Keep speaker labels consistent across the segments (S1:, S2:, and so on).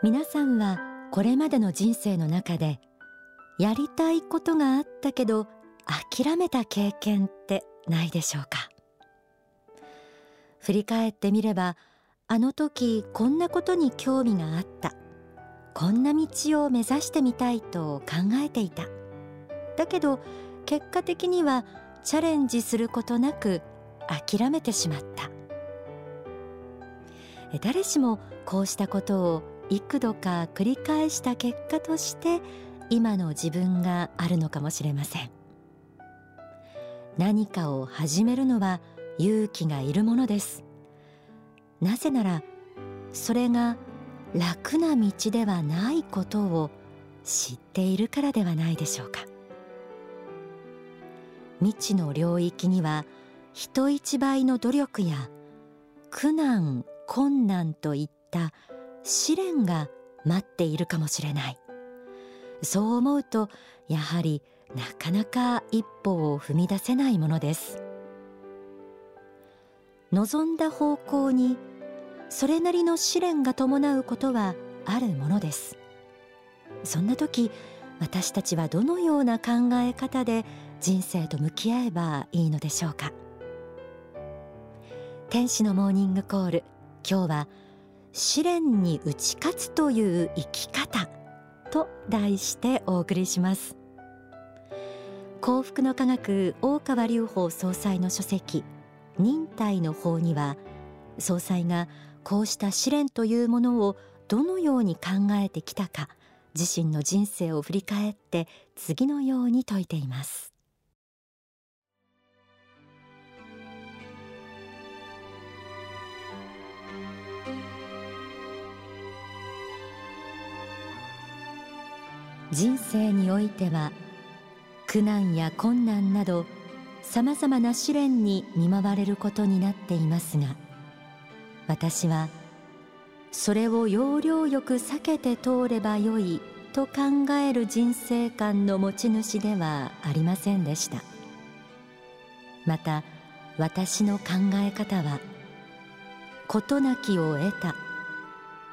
S1: 皆さんはこれまでの人生の中でやりたいことがあったけど諦めた経験ってないでしょうか？振り返ってみればあの時こんなことに興味があった。こんな道を目指してみたいと考えていた。だけど結果的にはチャレンジすることなく諦めてしまった。誰しもこうしたことを幾度か繰り返した結果として今の自分があるのかもしれません。何かを始めるのは勇気がいるものです。なぜならそれが楽な道ではないことを知っているからではないでしょうか。未知の領域には人一倍の努力や苦難困難といった試練が待っているかもしれない。そう思うとやはりなかなか一歩を踏み出せないものです。望んだ方向にそれなりの試練が伴うことはあるものです。そんな時私たちはどのような考え方で人生と向き合えばいいのでしょうか。天使のモーニングコール。今日は試練に打ち勝つという生き方と題してお送りします。幸福の科学大川隆法総裁の書籍忍耐の法には総裁がこうした試練というものをどのように考えてきたか自身の人生を振り返って次のように説いています。人生においては苦難や困難などさまざまな試練に見舞われることになっていますが私はそれを要領よく避けて通ればよいと考える人生観の持ち主ではありませんでした。また私の考え方は事なきを得た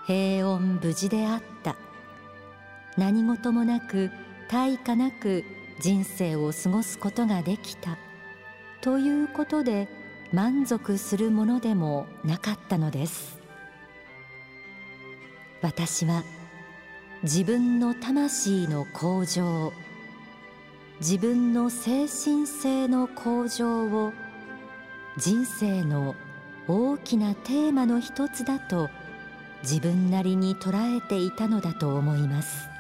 S1: 平穏無事であった何事もなく対価なく人生を過ごすことができた。ということで満足するものでもなかったのです。私は自分の魂の向上自分の精神性の向上を人生の大きなテーマの一つだと自分なりに捉えていたのだと思います。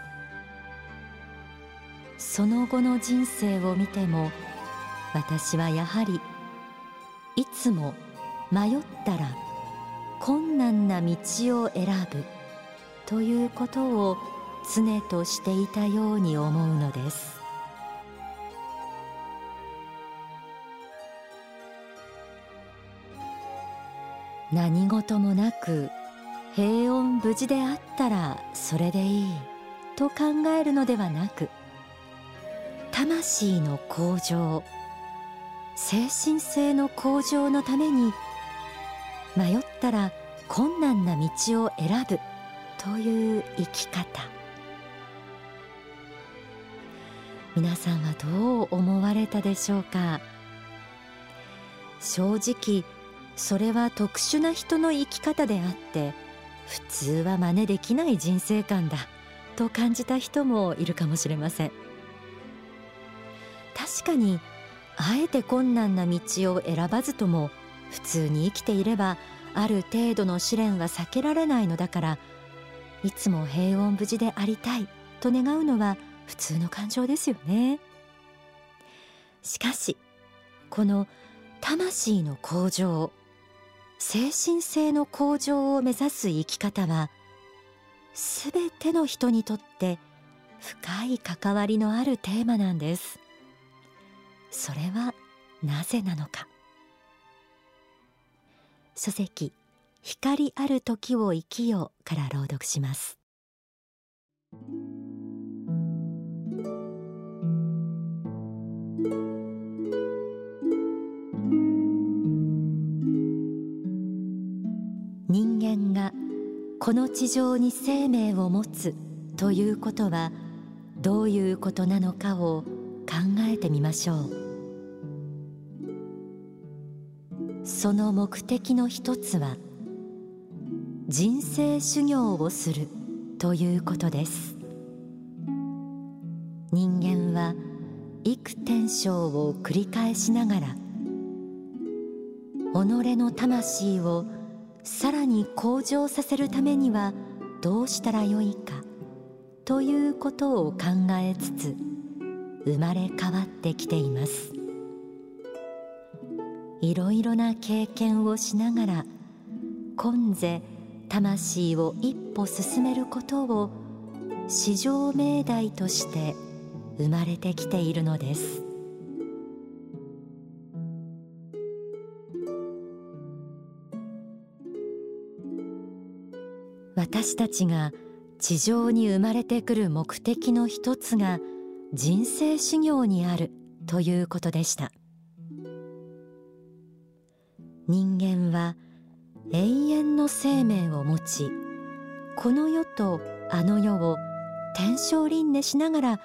S1: その後の人生を見ても私はやはりいつも迷ったら困難な道を選ぶということを常としていたように思うのです。何事もなく平穏無事であったらそれでいいと考えるのではなく魂の向上精神性の向上のために迷ったら困難な道を選ぶという生き方。皆さんはどう思われたでしょうか？正直それは特殊な人の生き方であって普通は真似できない人生観だと感じた人もいるかもしれません。確かにあえて困難な道を選ばずとも普通に生きていればある程度の試練は避けられないのだからいつも平穏無事でありたいと願うのは普通の感情ですよね。しかしこの魂の向上精神性の向上を目指す生き方はすべての人にとって深い関わりのあるテーマなんです。それはなぜなのか。書籍光ある時を生きよから朗読します。人間がこの地上に生命を持つということはどういうことなのかを考えてみましょう。その目的の一つは人生修行をするということです。人間は幾転生を繰り返しながら己の魂をさらに向上させるためにはどうしたらよいかということを考えつつ生まれ変わってきています。いろいろな経験をしながら今世魂を一歩進めることを至上命題として生まれてきているのです。私たちが地上に生まれてくる目的の一つが人生修行にあるということでした。人間は永遠の生命を持ちこの世とあの世を天正輪廻しながら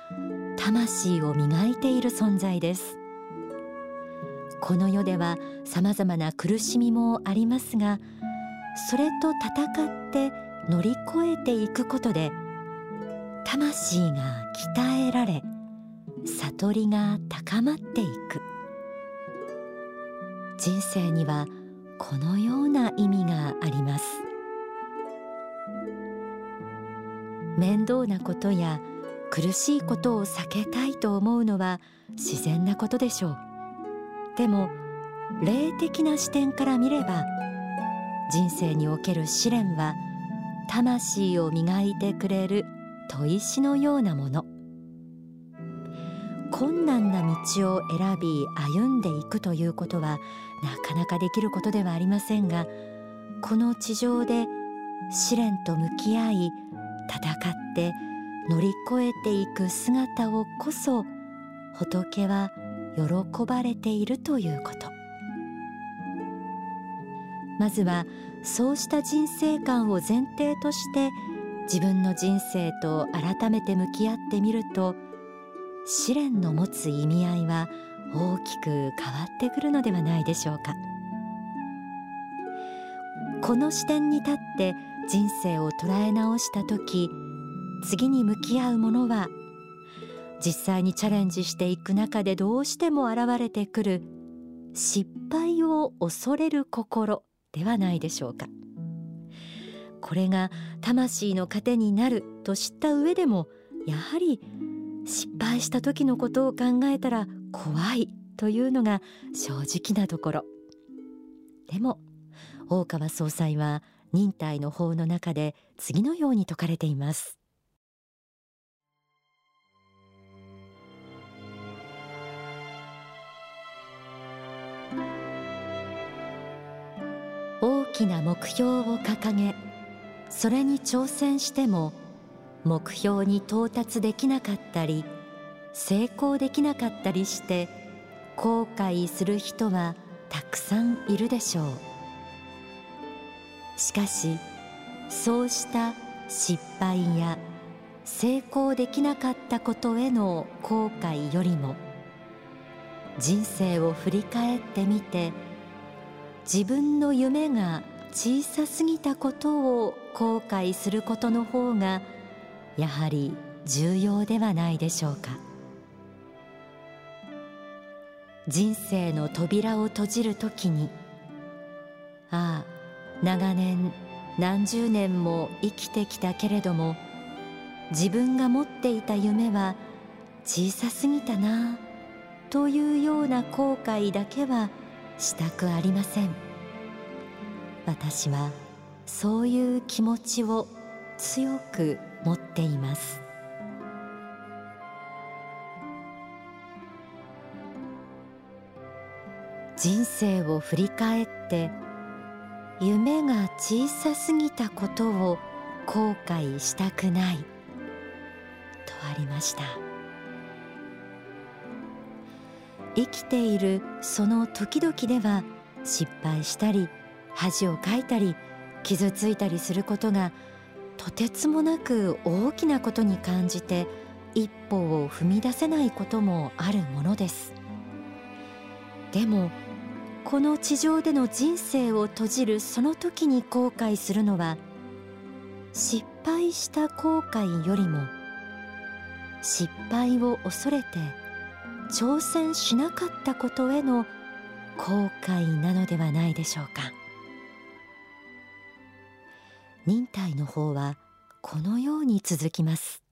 S1: 魂を磨いている存在です。この世ではさまざまな苦しみもありますがそれと戦って乗り越えていくことで魂が鍛えられ悟りが高まっていく。人生にはこのような意味があります。面倒なことや苦しいことを避けたいと思うのは自然なことでしょう。でも霊的な視点から見れば人生における試練は魂を磨いてくれる砥石のようなもの。困難な道を選び歩んでいくということはなかなかできることではありませんがこの地上で試練と向き合い戦って乗り越えていく姿をこそ仏は喜ばれているということ。まずはそうした人生観を前提として自分の人生と改めて向き合ってみると試練の持つ意味合いは大きく変わってくるのではないでしょうか。この視点に立って人生を捉え直した時次に向き合うものは実際にチャレンジしていく中でどうしても現れてくる失敗を恐れる心ではないでしょうか。これが魂の糧になると知った上でもやはり失敗した時のことを考えたら怖いというのが正直なところ。でも大川総裁は忍耐の法の中で次のように説かれています。大きな目標を掲げそれに挑戦しても目標に到達できなかったり成功できなかったりして後悔する人はたくさんいるでしょう。しかしそうした失敗や成功できなかったことへの後悔よりも人生を振り返ってみて自分の夢が小さすぎたことを後悔することの方がやはり重要ではないでしょうか。人生の扉を閉じるときにああ長年何十年も生きてきたけれども自分が持っていた夢は小さすぎたなというような後悔だけはしたくありません。私はそういう気持ちを強く持っています。人生を振り返って夢が小さすぎたことを後悔したくないとありました。生きているその時々では失敗したり恥をかいたり傷ついたりすることがとてつもなく大きなことに感じて一歩を踏み出せないこともあるものです。でもこの地上での人生を閉じるその時に後悔するのは失敗した後悔よりも失敗を恐れて挑戦しなかったことへの後悔なのではないでしょうか。忍耐の方はこのように続きます。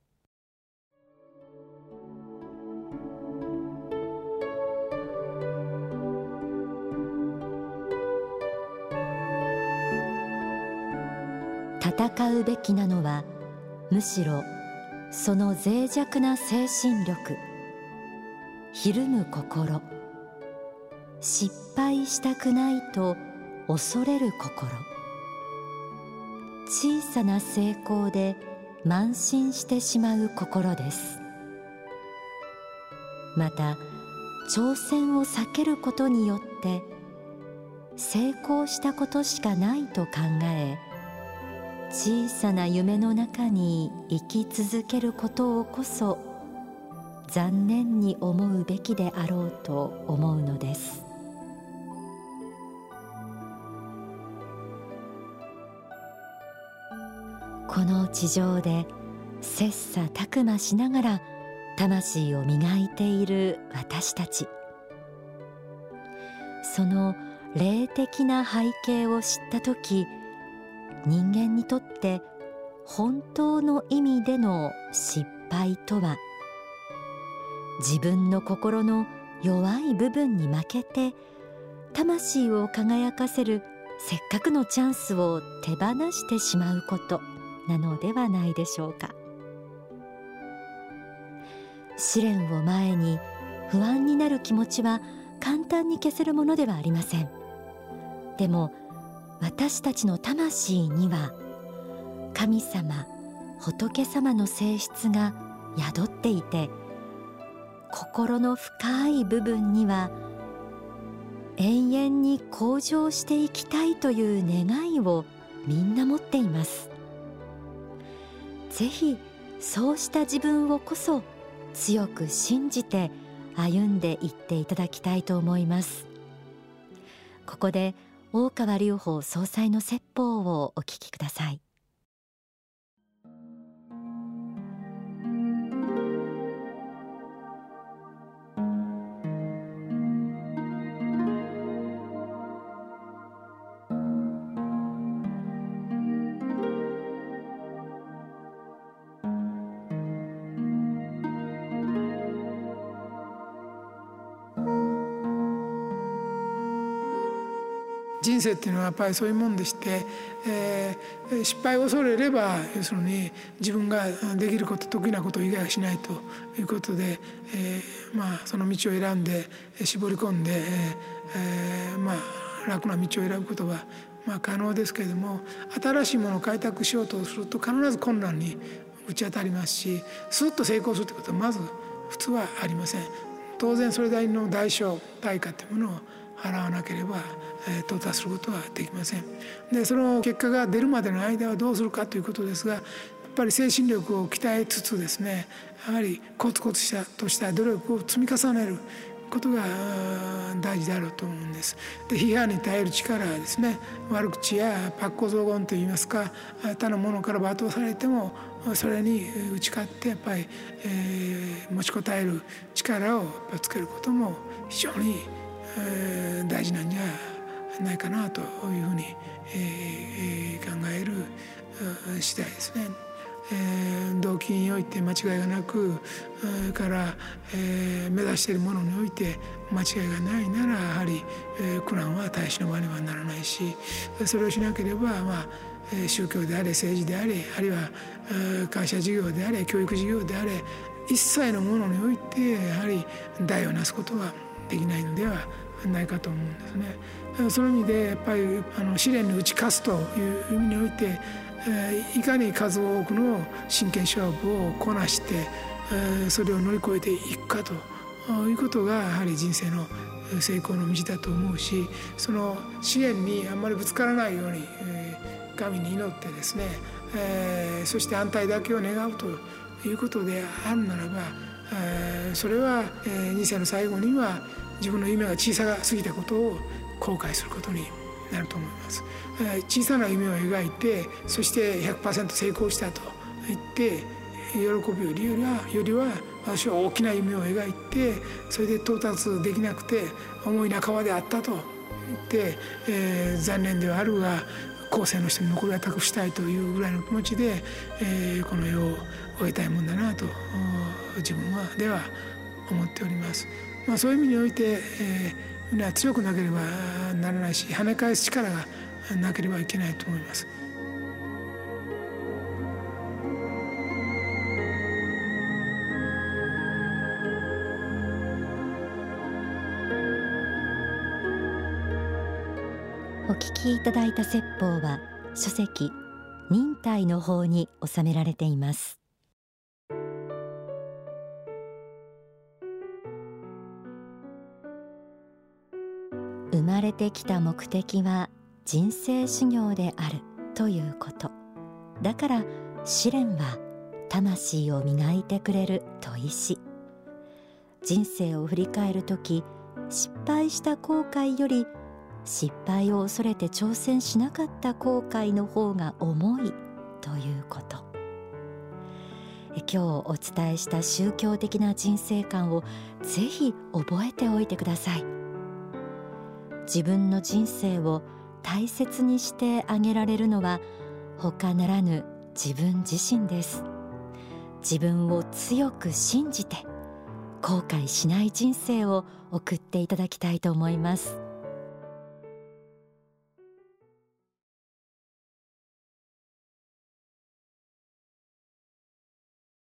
S1: 戦うべきなのはむしろその脆弱な精神力ひるむ心失敗したくないと恐れる心。小さな成功で慢心してしまう心です。また挑戦を避けることによって成功したことしかないと考え小さな夢の中に生き続けることをこそ残念に思うべきであろうと思うのです。この地上で切磋琢磨しながら魂を磨いている私たち。その霊的な背景を知った時人間にとって本当の意味での失敗とは自分の心の弱い部分に負けて魂を輝かせるせっかくのチャンスを手放してしまうこと。なのではないでしょうか。試練を前に不安になる気持ちは簡単に消せるものではありません。でも私たちの魂には神様仏様の性質が宿っていて心の深い部分には永遠に向上していきたいという願いをみんな持っています。ぜひそうした自分をこそ強く信じて歩んでいっていただきたいと思います。ここで大川隆法総裁の説法をお聞きください。
S2: 人生っていうのはやっぱりそういうもんでして、えー、失敗を恐れれば要するに自分ができること得意なこと以外はしないということで、えー、まあその道を選んで絞り込んで、えー、まあ楽な道を選ぶことはまあ可能ですけれども新しいものを開拓しようとすると必ず困難に打ち当たりますしスッと成功するということはまず普通はありません。当然それなりの代償対価というものを払わなければ、え到達することはできませんでその結果が出るまでの間はどうするかということですがやっぱり精神力を鍛えつつですねやはりコツコツしたとした努力を積み重ねることが大事であろうと思うんです。で批判に耐える力はですね悪口やパッコ雑言といいますか他のものから罵倒されてもそれに打ち勝ってやっぱり、えー、持ちこたえる力をつけることも非常に、大事なんじゃないかなというふうに、え、考える次第ですね。動機において間違いがなくから、目指しているものにおいて間違いがないならやはり、えー、苦難は耐え忍ばねばならないしそれをしなければ、まあ、宗教であれ政治であれあるいは会社事業であれ教育事業であれ一切のものにおいてやはり代をなすことはできないのではないかと思うんですね。その意味でやっぱりあの試練に打ち勝つという意味において、いかに数多くの真剣勝負をこなして、それを乗り越えていくかということがやはり人生の成功の道だと思うしその試練にあんまりぶつからないように、神に祈ってですね、そして安泰だけを願うということであるならば、それは、えー、2世の最後には自分の夢が小さすぎたことを後悔することになると思います。小さな夢を描いてそして100%成功したと言って喜ぶよりよりはよりは私は大きな夢を描いてそれで到達できなくて重い仲間であったと言って、えー、残念ではあるが後世の人に残りは託したいというぐらいの気持ちで、えー、この世を終えたいもんだなと自分はでは思っております。まあ、そういう意味において、えー、みんな強くなければならないし跳ね返す力がなければいけないと思います。
S1: お聞きいただいた説法は書籍忍耐の方に収められていますまれてきた目的は人生修行であるということ。だから試練は魂を磨いてくれると石人生を振り返る時失敗した後悔より失敗を恐れて挑戦しなかった後悔の方が重いということ。今日お伝えした宗教的な人生観をぜひ覚えておいてください。自分の人生を大切にしてあげられるのは他ならぬ自分自身です。自分を強く信じて後悔しない人生を送っていただきたいと思います。